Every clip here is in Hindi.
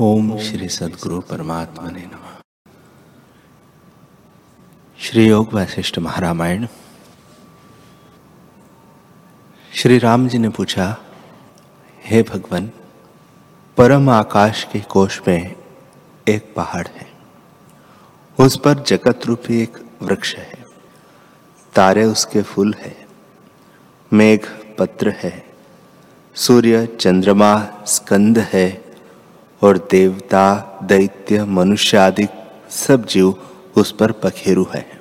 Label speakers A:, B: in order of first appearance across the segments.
A: ओम श्री सदगुरु परमात्मा ने नम। श्री योग वशिष्ठ महारामायण। श्री राम जी ने पूछा, हे भगवान, परम आकाश के कोष में एक पहाड़ है। उस पर जगत रूपी एक वृक्ष है। तारे उसके फूल है। मेघ पत्र है। सूर्य चंद्रमा स्कंद है। और देवता, दैत्य, मनुष्य आदि सब जीव उस पर पखेरु है।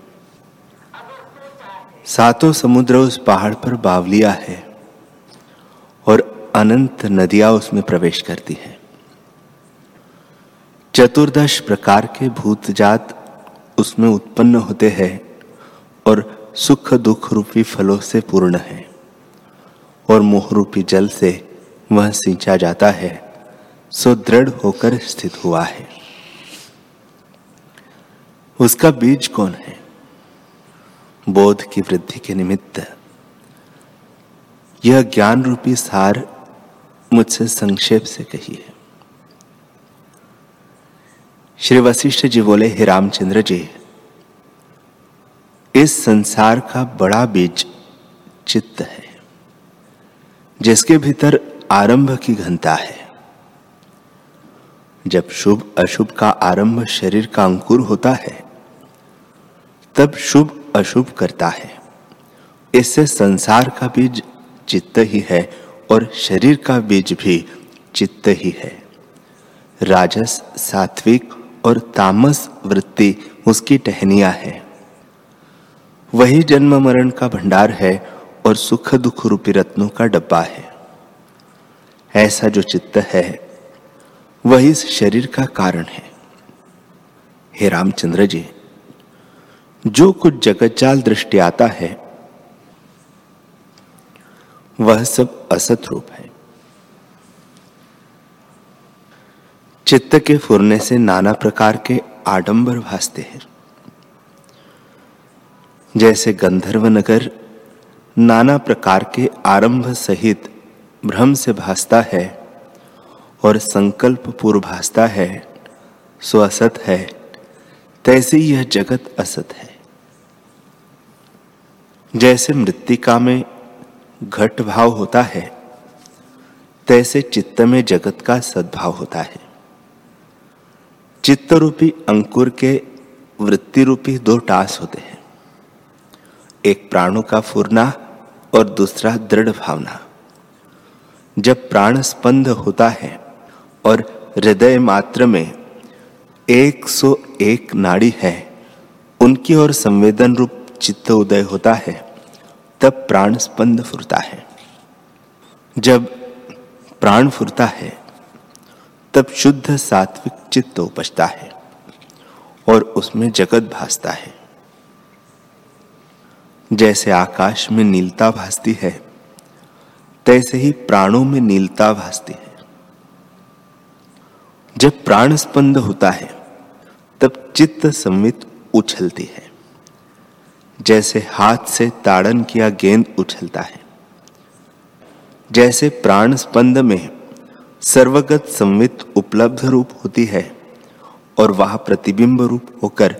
A: सातों समुद्र उस पहाड़ पर बावलिया है और अनंत नदियाँ उसमें प्रवेश करती हैं। चतुर्दश प्रकार के भूत जात उसमें उत्पन्न होते हैं और सुख दुख रूपी फलों से पूर्ण है और मोह रूपी जल से वह सिंचा जाता है। सो दृढ़ होकर स्थित हुआ है। उसका बीज कौन है? बोध की वृद्धि के निमित्त। यह ज्ञान रूपी सार मुझसे संक्षेप से कही है। श्री वशिष्ठ जी बोले, हे रामचंद्र जी, इस संसार का बड़ा बीज चित्त है, जिसके भीतर आरंभ की घनता है। जब शुभ अशुभ का आरंभ शरीर का अंकुर होता है, तब शुभ अशुभ करता है। इससे संसार का बीज चित्त ही है और शरीर का बीज भी चित्त ही है। राजस, सात्विक और तामस वृत्ति उसकी टहनिया है। वही जन्म मरण का भंडार है और सुख दुख रूपी रत्नों का डब्बा है। ऐसा जो चित्त है वही इस शरीर का कारण है। हे रामचंद्र जी, जो कुछ जगत जाल दृष्टि आता है, वह सब असत रूप है। चित्त के फुरने से नाना प्रकार के आडंबर भासते हैं। जैसे गंधर्व नगर नाना प्रकार के आरंभ सहित भ्रम से भासता है और संकल्प पूर्व भासता है, सो असत है। तैसे यह जगत असत है। जैसे मृतिका में घट भाव होता है, तैसे चित्त में जगत का सद्भाव होता है। चित्त रूपी अंकुर के वृत्ति रूपी दो टास होते हैं। एक प्राणों का फूरना और दूसरा दृढ़ भावना। जब प्राण स्पंद होता है और हृदय मात्र में 101 नाड़ी है। उनकी ओर संवेदन रूप चित्त उदय होता है, तब प्राण स्पंद फुरता है। जब प्राण फुरता है, तब शुद्ध सात्विक चित्त उपजता है और उसमें जगत भासता है। जैसे आकाश में नीलता भासती है, तैसे ही प्राणों में नीलता भासती जब प्राण स्पंद होता है, तब चित्त संवित उछलती है। जैसे हाथ से ताड़न किया गेंद उछलता है। जैसे प्राण स्पंद में सर्वगत संवित उपलब्ध रूप होती है और वह प्रतिबिंब रूप होकर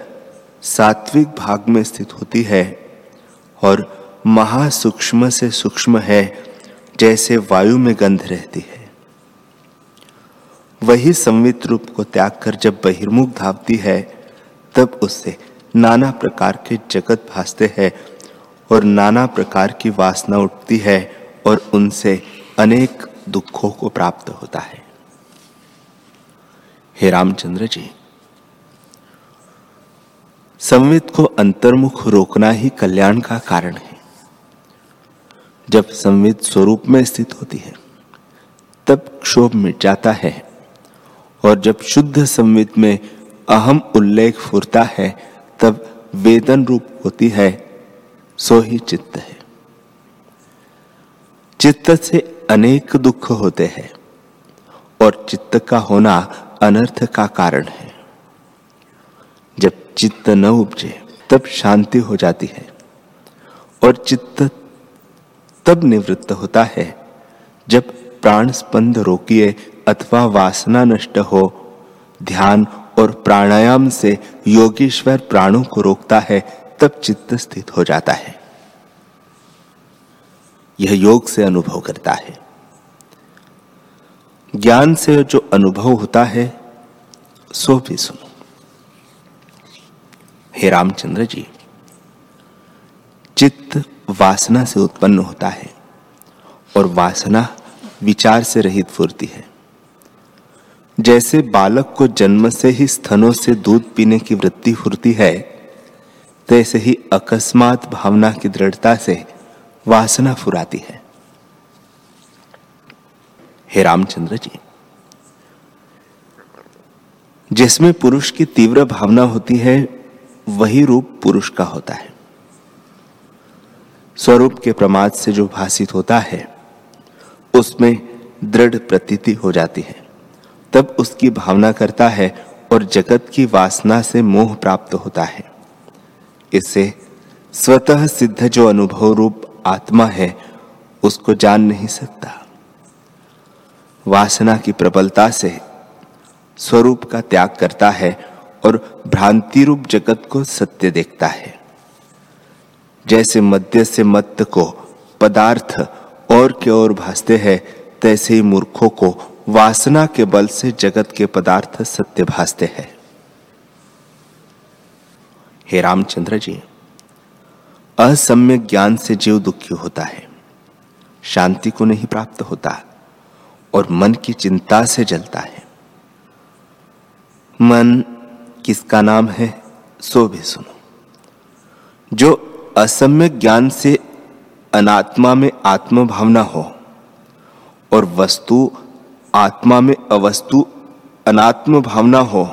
A: सात्विक भाग में स्थित होती है और महासूक्ष्म से सूक्ष्म है, जैसे वायु में गंध रहती है। वही संवित रूप को त्याग कर जब बहिर्मुख धावती है, तब उससे नाना प्रकार के जगत भासते हैं और नाना प्रकार की वासना उठती है और उनसे अनेक दुखों को प्राप्त होता है। हे रामचंद्र जी, संवित को अंतर्मुख रोकना ही कल्याण का कारण है। जब संवित स्वरूप में स्थित होती है, तब क्षोभ मिट जाता है और जब शुद्ध संवित में अहम उल्लेख फुरता है, तब वेदन रूप होती है, सो ही चित्त है। चित्त से अनेक दुख होते हैं, और चित्त का होना अनर्थ का कारण है। जब चित्त न उपजे, तब शांति हो जाती है, और चित्त तब निवृत्त होता है, जब प्राण स्पंद रोकिए अथवा वासना नष्ट हो। ध्यान और प्राणायाम से योगेश्वर प्राणों को रोकता है, तब चित्त स्थित हो जाता है। यह योग से अनुभव करता है। ज्ञान से जो अनुभव होता है, सो भी सुनो। हे रामचंद्र जी, चित्त वासना से उत्पन्न होता है और वासना विचार से रहित फूर्ति है। जैसे बालक को जन्म से ही स्तनों से दूध पीने की वृत्ति फूर्ति है, तैसे ही अकस्मात भावना की दृढ़ता से वासना फुराती है। हे रामचंद्र जी, जिसमें पुरुष की तीव्र भावना होती है, वही रूप पुरुष का होता है। स्वरूप के प्रमाद से जो भाषित होता है उसमें दृढ़ प्रतीति हो जाती है। तब उसकी भावना करता है और जगत की वासना से मोह प्राप्त होता है। इससे स्वतः सिद्ध जो अनुभव रूप आत्मा है, उसको जान नहीं सकता। वासना की प्रबलता से स्वरूप का त्याग करता है और भ्रांति रूप जगत को सत्य देखता है। जैसे मध्य से मत्त को पदार्थ और के ओर भासते हैं, तैसे ही मूर्खों को वासना के बल से जगत के पदार्थ सत्य भासते हैं। हे रामचंद्र जी असम्य ज्ञान से जीव दुखी होता है, शांति को नहीं प्राप्त होता, और मन की चिंता से जलता है। मन किसका नाम है, सो भी सुनो। जो असम्य ज्ञान से अनात्मा में आत्म भावना हो और वस्तु, आत्मा में अवस्तु अनात्म भावना हो,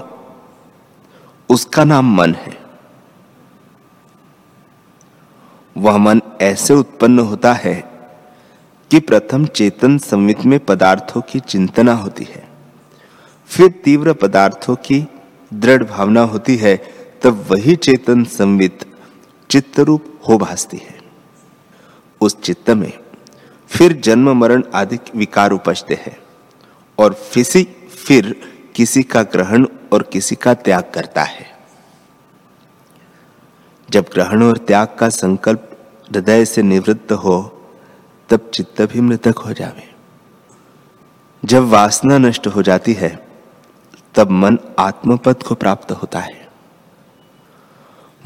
A: उसका नाम मन है। वह मन ऐसे उत्पन्न होता है कि प्रथम चेतन संवित में पदार्थों की चिंतना होती है, फिर तीव्र पदार्थों की दृढ़ भावना होती है, तब वही चेतन संवित चित्त रूप हो भासती है। उस चित्त में फिर जन्म, मरण आदि विकार उपजते हैं और फिसी, फिर किसी का ग्रहण और किसी का त्याग करता है। जब ग्रहण और त्याग का संकल्प हृदय से निवृत्त हो, तब चित्त भी मृतक हो जावे। जब वासना नष्ट हो जाती है, तब मन आत्मपद को प्राप्त होता है।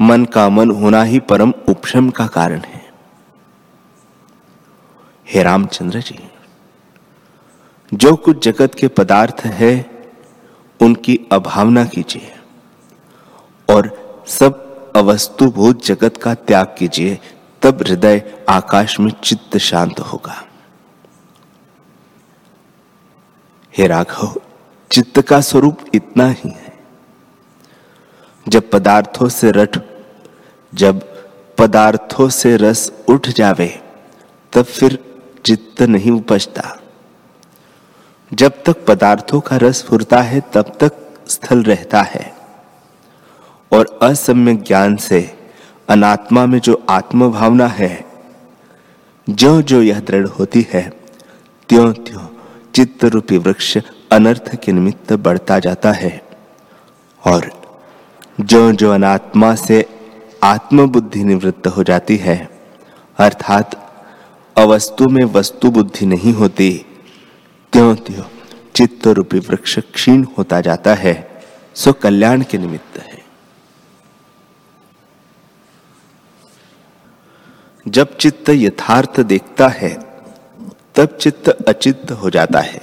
A: मन का मन होना ही परम उपशम का कारण है। हे रामचंद्र जी, जो कुछ जगत के पदार्थ है, उनकी अभावना कीजिए और सब अवस्तुभूत जगत का त्याग कीजिए, तब हृदय आकाश में चित्त शांत होगा। हे राघव, चित्त का स्वरूप इतना ही है। जब पदार्थों से रट, जब पदार्थों से रस उठ जावे, तब फिर चित्त नहीं उपजता। जब तक पदार्थों का रस फुरता है, तब तक स्थल रहता है। और असम्य ज्ञान से अनात्मा में जो आत्म भावना है जो जो यह दृढ़ होती है, त्यों त्यों चित्त रूपी वृक्ष अनर्थ के निमित्त बढ़ता जाता है। और जो जो अनात्मा से आत्मबुद्धि निवृत्त हो जाती है, अर्थात अवस्तु में वस्तु बुद्धि नहीं होती। त्यों त्यों चित्त रूपी वृक्ष क्षीण होता जाता है, सो कल्याण के निमित्त है। जब चित्त यथार्थ देखता है, तब चित्त अचित्त हो जाता है।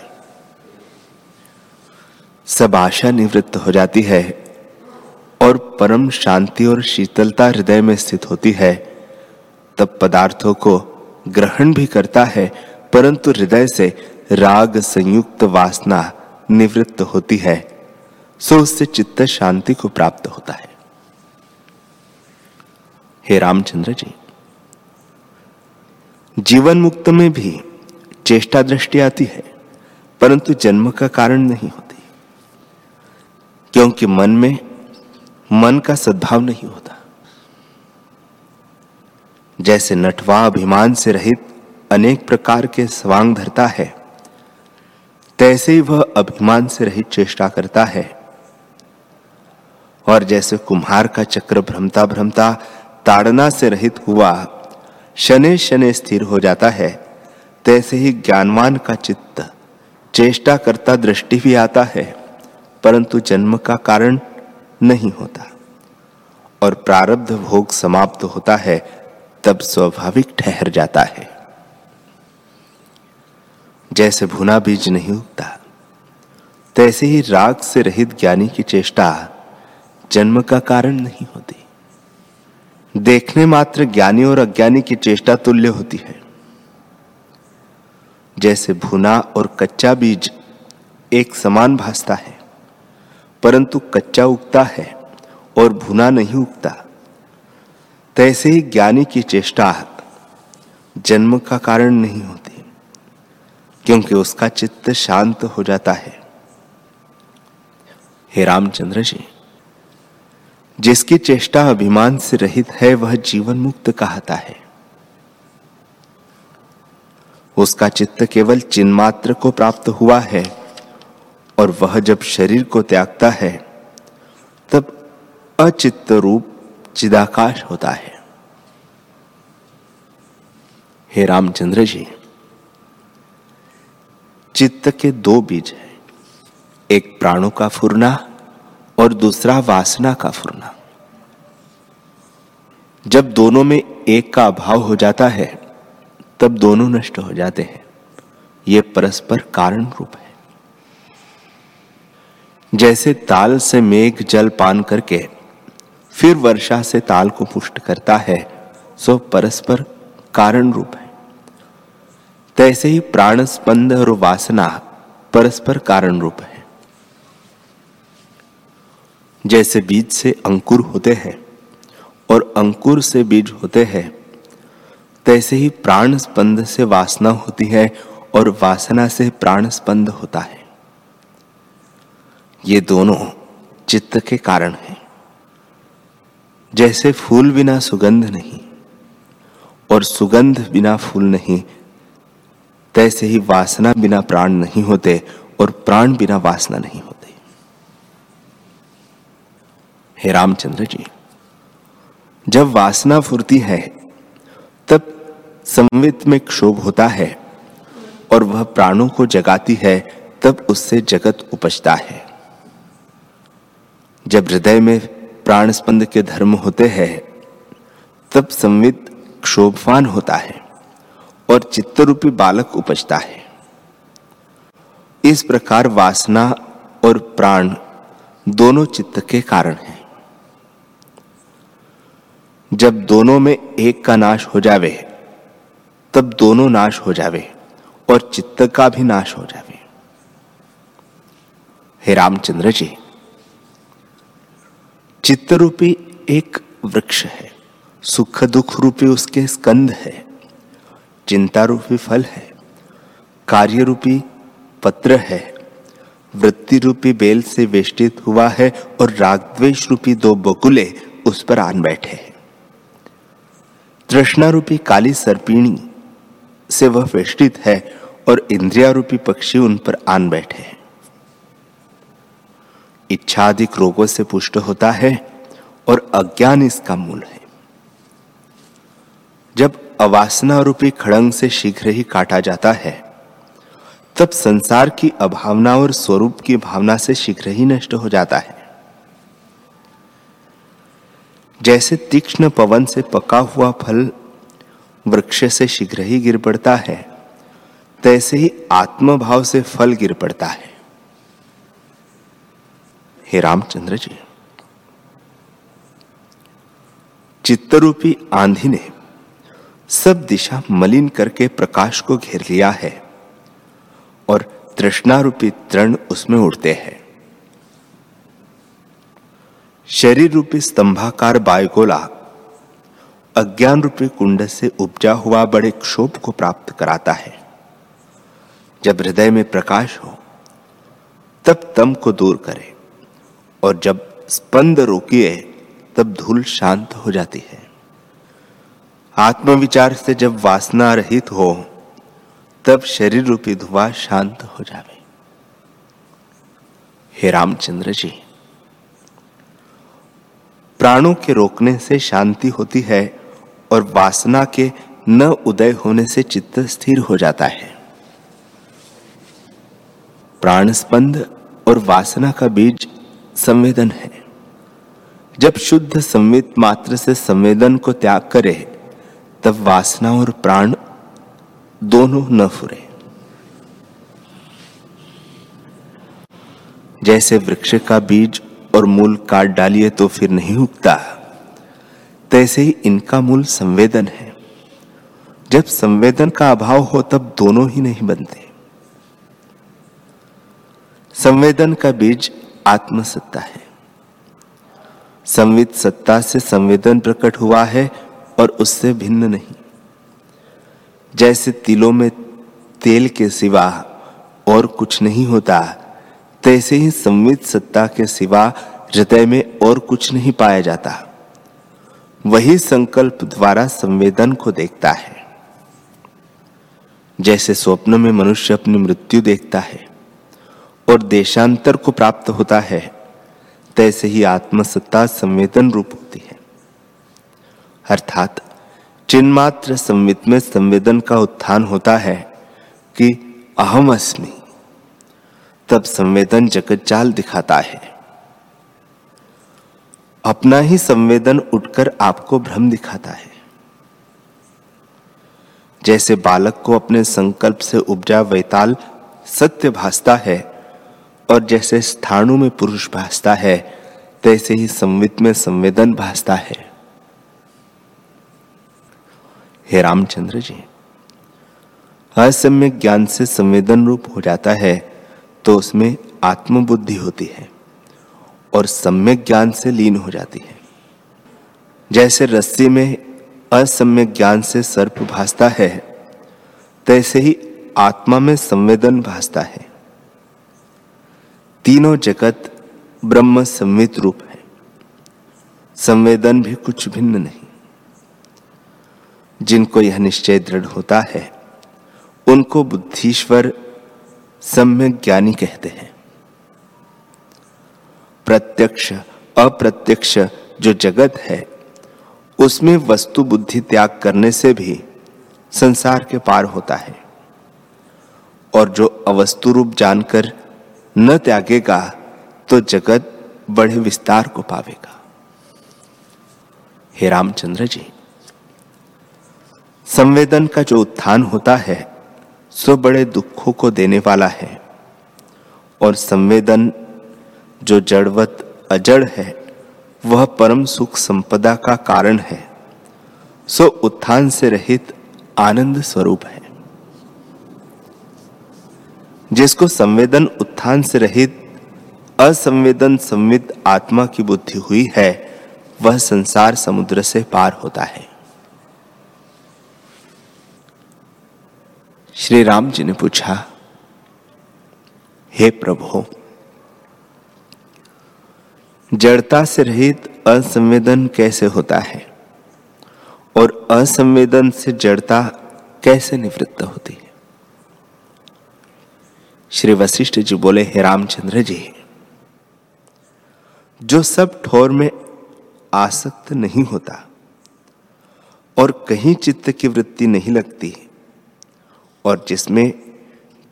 A: सब आशा निवृत्त हो जाती है, और परम शांति और शीतलता हृदय में स्थित होती है। तब पदार्थों को ग्रहण भी करता है, परंतु हृदय से राग संयुक्त वासना निवृत्त होती है। सो उससे चित्त शांति को प्राप्त होता है। हे रामचंद्र जी, जीवन मुक्त में भी चेष्टा दृष्टि आती है, परंतु जन्म का कारण नहीं होती, क्योंकि मन में मन का सद्भाव नहीं होता। जैसे नटवा अभिमान से रहित अनेक प्रकार के स्वांग धरता है, तैसे ही वह अभिमान से रहित चेष्टा करता है। और जैसे कुम्हार का चक्र भ्रमता भ्रमता ताड़ना से रहित हुआ शने शने स्थिर हो जाता है, तैसे ही ज्ञानवान का चित्त चेष्टा करता दृष्टि भी आता है, परंतु जन्म का कारण नहीं होता। और प्रारब्ध भोग समाप्त होता है तब स्वाभाविक ठहर जाता है। जैसे भुना बीज नहीं उगता, तैसे ही राग से रहित ज्ञानी की चेष्टा जन्म का कारण नहीं होती। देखने मात्र ज्ञानी और अज्ञानी की चेष्टा तुल्य होती है। जैसे भुना और कच्चा बीज एक समान भासता है, परंतु कच्चा उगता है और भुना नहीं उगता तैसे ही ज्ञानी की चेष्टा जन्म का कारण नहीं होती, क्योंकि उसका चित्त शांत हो जाता है। हे रामचंद्र जी, जिसकी चेष्टा अभिमान से रहित है, वह जीवन मुक्त कहता है। उसका चित्त केवल चिन्मात्र को प्राप्त हुआ है, और वह जब शरीर को त्यागता है, तब अचित्त रूप चिदाकाश होता है। हे रामचंद्र जी, चित्त के दो बीज हैं, एक प्राणों का फुरना और दूसरा वासना का फुरना। जब दोनों में एक का अभाव हो जाता है, तब दोनों नष्ट हो जाते हैं। ये परस्पर कारण रूप है। जैसे ताल से मेघ जल पान करके फिर वर्षा से ताल को पुष्ट करता है, सो परस्पर कारण रूप है। तैसे ही प्राण स्पंद और वासना परस्पर कारण रूप है। जैसे बीज से अंकुर होते हैं और अंकुर से बीज होते हैं, तैसे ही प्राण स्पंद से वासना होती है और वासना से प्राण स्पंद होता है। ये दोनों चित्त के कारण हैं। जैसे फूल बिना सुगंध नहीं और सुगंध बिना फूल नहीं, तैसे ही वासना बिना प्राण नहीं होते और प्राण बिना वासना नहीं होते। हे रामचंद्र जी, जब वासना फुरती है, तब संवित में क्षोभ होता है और वह प्राणों को जगाती है, तब उससे जगत उपजता है। जब हृदय में प्राण स्पंद के धर्म होते हैं, तब संवित क्षोभवान होता है और चित्तरूपी बालक उपजता है। इस प्रकार वासना और प्राण दोनों चित्त के कारण हैं। जब दोनों में एक का नाश हो जावे, तब दोनों नाश हो जावे और चित्त का भी नाश हो जावे। हे रामचंद्र जी चित्त रूपी एक वृक्ष है। सुख दुख रूपी उसके स्कंद है। चिंता रूपी फल है। कार्य रूपी पत्र है। वृत्ति रूपी बेल से वेष्टित हुआ है और रागद्वेश रूपी दो बकुले उस पर आन बैठे हैं। तृष्णा रूपी काली सर्पिणी से वह वेष्टित है और इंद्रिया रूपी पक्षी उन पर आन बैठे हैं। इच्छादिक रोगों से पुष्ट होता है और अज्ञान इसका मूल है। जब अवासना रूपी खड़ंग से शीघ्र ही काटा जाता है, तब संसार की अभावना और स्वरूप की भावना से शीघ्र ही नष्ट हो जाता है। जैसे तीक्ष्ण पवन से पका हुआ फल वृक्ष से शीघ्र ही गिर पड़ता है, तैसे ही आत्मभाव से फल गिर पड़ता है। हे रामचंद्र जी, चित्तरूपी आंधी ने सब दिशा मलिन करके प्रकाश को घेर लिया है और तृष्णारूपी तृण उसमें उड़ते हैं। शरीर रूपी स्तंभाकार बायगोला अज्ञान रूपी कुंड से उपजा हुआ बड़े क्षोभ को प्राप्त कराता है। जब हृदय में प्रकाश हो, तब तम को दूर करे। और जब स्पंद रोकिए तब धूल शांत हो जाती है। आत्मविचार से जब वासना रहित हो, तब शरीर रूपी धुआ शांत हो जावे। हे रामचंद्र जी, प्राणों के रोकने से शांति होती है और वासना के न उदय होने से चित्त स्थिर हो जाता है। प्राण स्पंद और वासना का बीज संवेदन है। जब शुद्ध संवित मात्र से संवेदन को त्याग करे, तब वासना और प्राण दोनों न फुरे। जैसे वृक्ष का बीज और मूल काट डालिए तो फिर नहीं उगता, तैसे ही इनका मूल संवेदन है। जब संवेदन का अभाव हो, तब दोनों ही नहीं बनते। संवेदन का बीज आत्मसत्ता है। संवित सत्ता से संवेदन प्रकट हुआ है और उससे भिन्न नहीं। जैसे तिलों में तेल के सिवा और कुछ नहीं होता, तैसे ही संवित सत्ता के सिवा हृदय में और कुछ नहीं पाया जाता। वही संकल्प द्वारा संवेदन को देखता है। जैसे स्वप्न में मनुष्य अपनी मृत्यु देखता है और देशांतर को प्राप्त होता है। तैसे ही आत्मसत्ता संवेदन रूप होती है। अर्थात चिन्मात्र संवित में संवेदन का उत्थान होता है कि अहम अस्मि। तब संवेदन जगत जाल दिखाता है। अपना ही संवेदन उठकर आपको भ्रम दिखाता है। जैसे बालक को अपने संकल्प से उपजा वैताल सत्य भासता है और जैसे स्थाणु में पुरुष भासता है, तैसे ही संवित में संवेदन भासता है। हे रामचंद्र जी, असम्य ज्ञान से संवेदन रूप हो जाता है तो उसमें आत्मबुद्धि होती है और सम्यक ज्ञान से लीन हो जाती है। जैसे रस्सी में असम्यक ज्ञान से सर्प भासता है, तैसे ही आत्मा में संवेदन भासता है। तीनों जगत ब्रह्म संवित रूप है। संवेदन भी कुछ भिन्न नहीं। जिनको यह निश्चय दृढ़ होता है, उनको बुद्धिश्वर सम्यक ज्ञानी कहते हैं। प्रत्यक्ष, अप्रत्यक्ष जो जगत है, उसमें वस्तु बुद्धि त्याग करने से भी संसार के पार होता है। और जो अवस्तु रूप जानकर न त्यागेगा तो जगत बड़े विस्तार को पावेगा। हे रामचंद्र जी, संवेदन का जो उत्थान होता है, सो बड़े दुखों को देने वाला है। और संवेदन जो जड़वत अजड़ है, वह परम सुख संपदा का कारण है। सो उत्थान से रहित आनंद स्वरूप है। जिसको संवेदन उत्थान से रहित, असंवेदन संविद आत्मा की बुद्धि हुई है, वह संसार समुद्र से पार होता है। श्री राम जी ने पूछा, हे प्रभु, जड़ता से रहित असंवेदन कैसे होता है? और असंवेदन से जड़ता कैसे निवृत्त होती? श्री वशिष्ठ जी बोले, हे रामचंद्र जी, जो सब ठोर में आसक्त नहीं होता और कहीं चित्त की वृत्ति नहीं लगती और जिसमें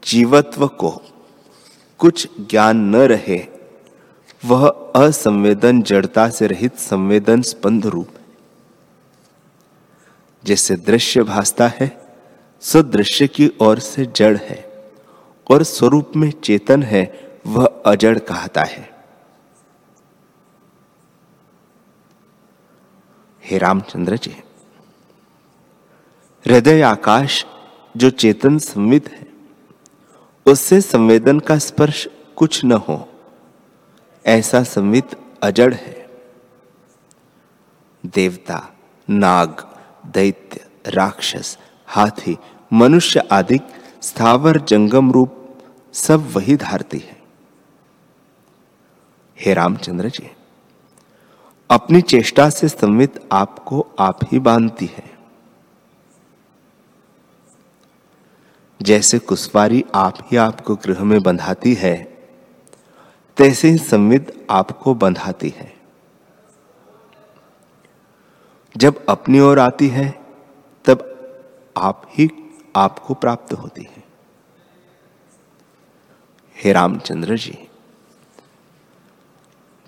A: जीवत्व को कुछ ज्ञान न रहे, वह असंवेदन जड़ता से रहित संवेदन स्पंद रूप है। जिससे दृश्य भासता है, सदृश्य की ओर से जड़ है। और स्वरूप में चेतन है, वह अजड़ कहता है। हे रामचंद्र जी, हृदय आकाश जो चेतन संवित है, उससे संवेदन का स्पर्श कुछ न हो, ऐसा संवित अजड़ है। देवता, नाग, दैत्य, राक्षस, हाथी, मनुष्य आदि स्थावर जंगम रूप सब वही धारती है। हे रामचंद्र जी, अपनी चेष्टा से संवित आपको आप ही बांधती है। जैसे कुशवारी आप ही आपको गृह में बंधाती है, तैसे ही संविद आपको बंधाती है। जब अपनी ओर आती है, तब आप ही आपको प्राप्त होती है। हे रामचंद्र जी,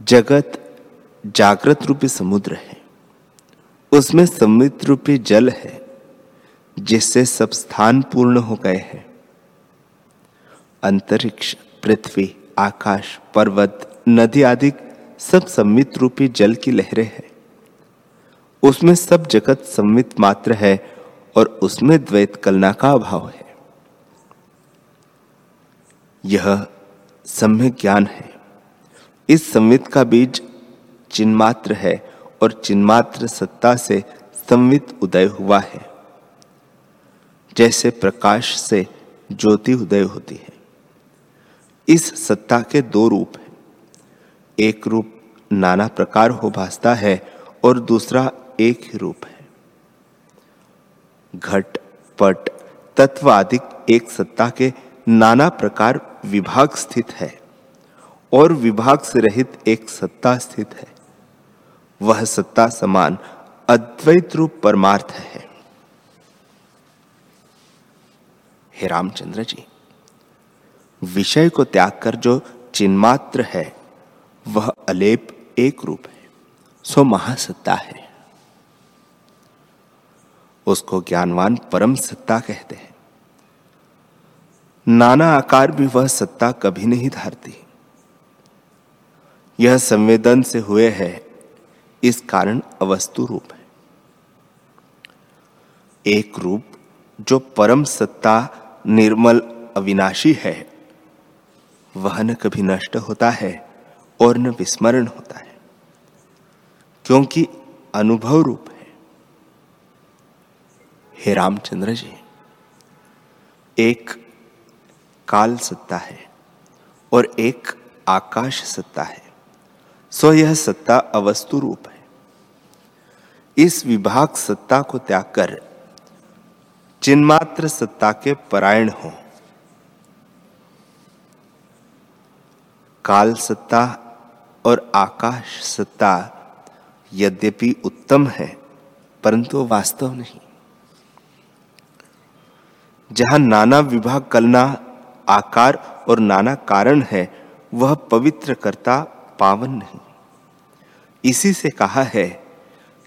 A: जगत जागृत रूपी समुद्र है। उसमें संवित रूपी जल है, जिससे सब स्थान पूर्ण हो गए हैं। अंतरिक्ष, पृथ्वी, आकाश, पर्वत, नदी आदि सब संवित रूपी जल की लहरें हैं। उसमें सब जगत संवित मात्र है और उसमें द्वैत कलना का अभाव है। यह सम्य ज्ञान है। इस संवित का बीज चिन्मात्र है और चिन्मात्र सत्ता से संवित उदय हुआ है। जैसे प्रकाश से ज्योति उदय होती है। इस सत्ता के दो रूप हैं। एक रूप नाना प्रकार हो भासता है और दूसरा एक ही रूप है। घट, पट, तत्व आदि एक सत्ता के नाना प्रकार विभाग स्थित है और विभाग से रहित एक सत्ता स्थित है। वह सत्ता समान अद्वैत रूप परमार्थ है। हे रामचंद्र जी, विषय को त्याग कर जो चिन्मात्र है, वह अलेप एक रूप है, सो महासत्ता है। उसको ज्ञानवान परम सत्ता कहते हैं। नाना आकार भी वह सत्ता कभी नहीं धारती। यह संवेदन से हुए है, इस कारण अवस्तु रूप है। एक रूप जो परम सत्ता निर्मल अविनाशी है, वह न कभी नष्ट होता है और न विस्मरण होता है, क्योंकि अनुभव रूप है। हे रामचंद्र जी, एक काल सत्ता है और एक आकाश सत्ता है। सो यह सत्ता अवस्तु रूप है। इस विभाग सत्ता को त्याग कर चिन्मात्र सत्ता के परायण हो। काल सत्ता और आकाश सत्ता यद्यपि उत्तम है, परंतु वास्तव नहीं। जहाँ नाना विभाग कलना आकार और नाना कारण है, वह पवित्र करता पावन नहीं। इसी से कहा है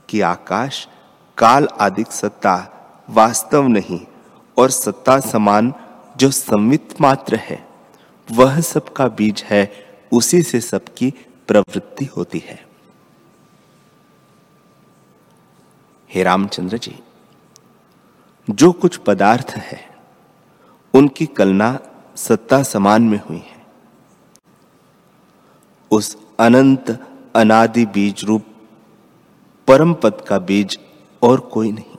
A: कि आकाश काल आदि सत्ता वास्तव नहीं और सत्ता समान जो संवित मात्र है, वह सबका बीज है, उसी से सबकी प्रवृत्ति होती है। हे रामचंद्र जी, जो कुछ पदार्थ है, उनकी कलना सत्ता समान में हुई है। उस अनंत अनादि बीज रूप, परम पद का बीज और कोई नहीं।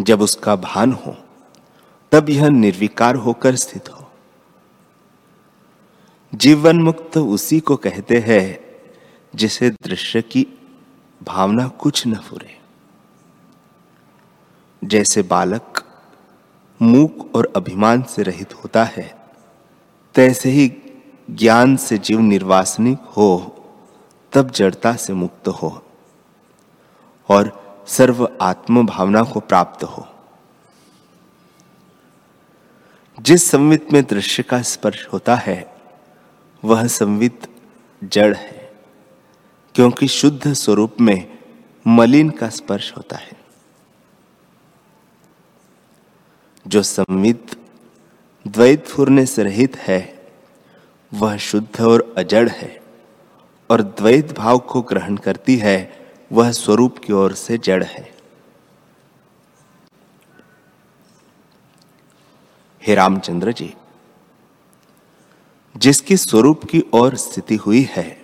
A: जब उसका भान हो, तब यह निर्विकार होकर स्थित हो। जीवन मुक्त उसी को कहते हैं, जिसे दृश्य की भावना कुछ न फुरे। जैसे बालक मूक और अभिमान से रहित होता है। तैसे ही ज्ञान से जीव निर्वासनिक हो, तब जड़ता से मुक्त हो और सर्व आत्म भावना को प्राप्त हो। जिस संवित में दृश्य का स्पर्श होता है, वह संवित जड़ है, क्योंकि शुद्ध स्वरूप में मलिन का स्पर्श होता है। जो संवित द्वैत फूरने से रहित है, वह शुद्ध और अजड़ है, और द्वैत भाव को ग्रहण करती है, वह स्वरूप की ओर से जड़ है। हे रामचंद्र जी, जिसकी स्वरूप की ओर स्थिति हुई है,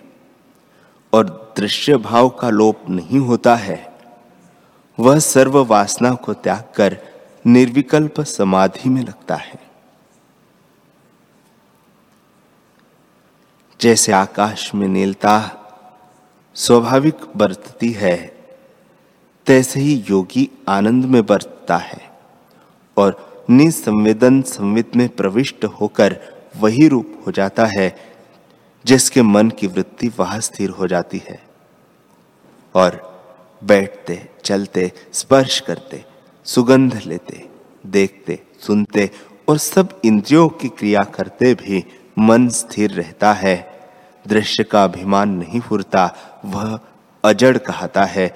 A: और दृश्य भाव का लोप नहीं होता है, वह सर्व वासना को त्याग कर निर्विकल्प समाधि में लगता है। जैसे आकाश में नीलता स्वाभाविक बरतती है, तैसे ही योगी आनंद में बरतता है और निसंवेदन संवित में प्रविष्ट होकर वही रूप हो जाता है, जिसके मन की वृत्ति वह स्थिर हो जाती है और बैठते, चलते, स्पर्श करते सुगंध लेते, देखते, सुनते और सब इंद्रियों की क्रिया करते भी मन स्थिर रहता है। दृश्य का अभिमान नहीं फुरता, वह अजड़ कहता है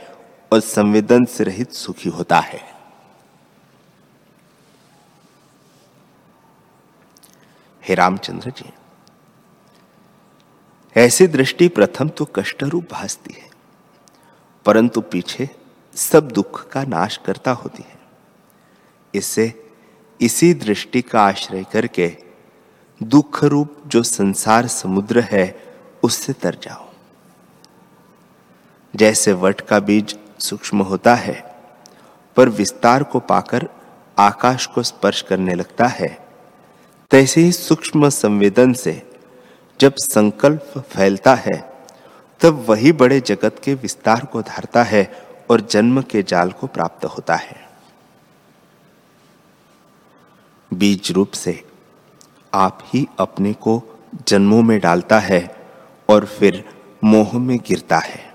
A: और संवेदन से रहित सुखी होता है। हे रामचंद्र जी, ऐसी दृष्टि प्रथम तो कष्टरूप भासती है, परंतु पीछे सब दुख का नाश करता होती है। इससे इसी दृष्टि का आश्रय करके दुख रूप जो संसार समुद्र है, उससे तर जाओ। जैसे वट का बीज सूक्ष्म होता है, पर विस्तार को पाकर आकाश को स्पर्श करने लगता है, तैसे ही सूक्ष्म संवेदन से जब संकल्प फैलता है, तब वही बड़े जगत के विस्तार को धारता है और जन्म के जाल को प्राप्त होता है। बीज रूप से आप ही अपने को जन्मों में डालता है और फिर मोह में गिरता है।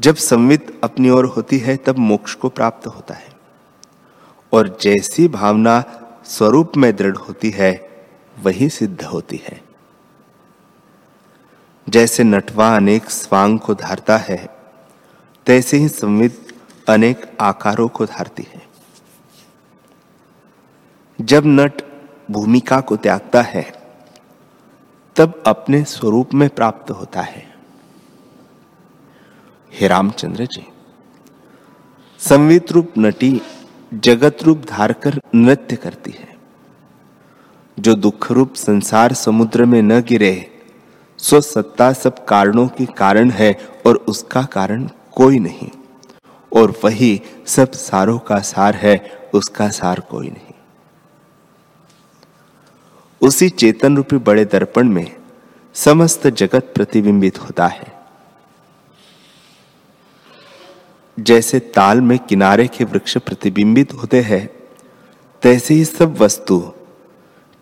A: जब संवित अपनी ओर होती है, तब मोक्ष को प्राप्त होता है। और जैसी भावना स्वरूप में दृढ़ होती है, वही सिद्ध होती है। जैसे नटवा अनेक स्वांग को धारता है तैसे ही संवित अनेक आकारों को धारती है। जब नट भूमिका को त्यागता है, तब अपने स्वरूप में प्राप्त होता है। हे रामचंद्र जी संवित रूप नटी जगत रूप धारकर नृत्य करती है। जो दुख रूप संसार समुद्र में न गिरे सो सत्ता सब कारणों के कारण है और उसका कारण कोई नहीं। और वही सब सारों का सार है, उसका सार कोई नहीं। उसी चेतन रूपी बड़े दर्पण में समस्त जगत प्रतिबिंबित होता है। जैसे ताल में किनारे के वृक्ष प्रतिबिंबित होते हैं, तैसे ही सब वस्तु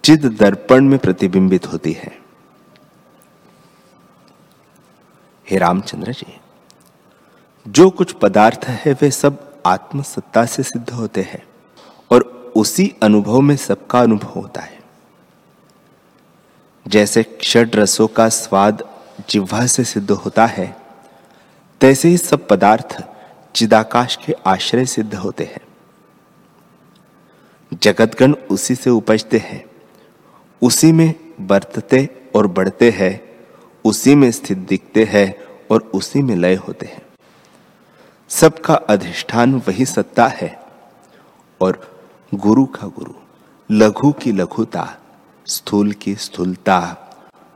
A: चिद दर्पण में प्रतिबिंबित होती है। हे रामचंद्र जी। जो कुछ पदार्थ है, वे सब आत्मसत्ता से सिद्ध होते हैं और उसी अनुभव में सबका अनुभव होता है। जैसे क्षड रसों का स्वाद जिह्वा से सिद्ध होता है, तैसे ही सब पदार्थ चिदाकाश के आश्रय सिद्ध होते हैं। जगतगण उसी से उपजते हैं, उसी में बरतते और बढ़ते हैं, उसी में स्थित दिखते हैं और उसी में लय होते हैं। सबका अधिष्ठान वही सत्ता है और गुरु का गुरु, लघु की लघुता, स्थूल की स्थूलता,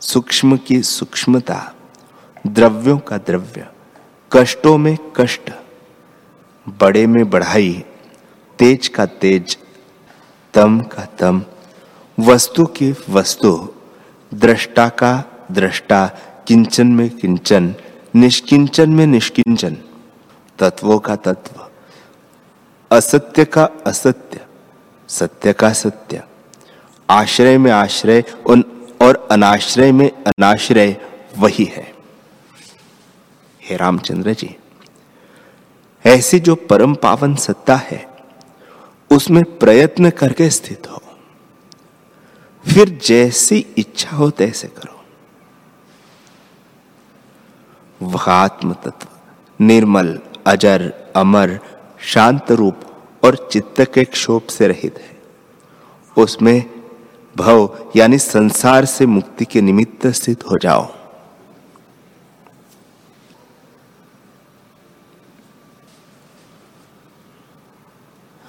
A: सूक्ष्म की सूक्ष्मता, द्रव्यों का द्रव्य, कष्टों में कष्ट, बड़े में बढ़ाई, तेज का तेज, तम का तम, वस्तु की वस्तु, दृष्टा का दृष्टा, किंचन में किंचन, निष्किंचन में निष्किंचन। तत्वों का तत्व। असत्य का असत्य, सत्य का सत्य। आश्रय में आश्रय और अनाश्रय में अनाश्रय, वही है। हे रामचंद्र जी, ऐसी जो परम पावन सत्ता है, उसमें प्रयत्न करके स्थित हो। फिर जैसी इच्छा हो तैसे करो। वह आत्म तत्व निर्मल अजर, अमर, शांत रूप और चित्त के क्षोभ से रहित है। उसमें भव यानी संसार से मुक्ति के निमित्त स्थित हो जाओ।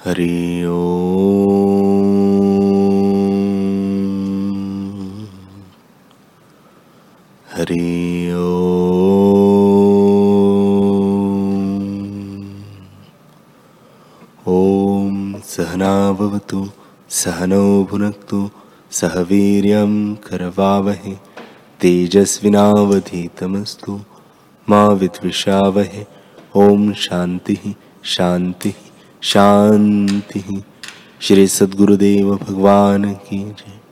A: हरि ओ सहनौ भुन सह वीर्यं करवावहे। तेजस्विनावधीतमस्तु, मा विद्विषावहे। ओम शांति शांति शांति श्री सद्गुरुदेव भगवान की जय।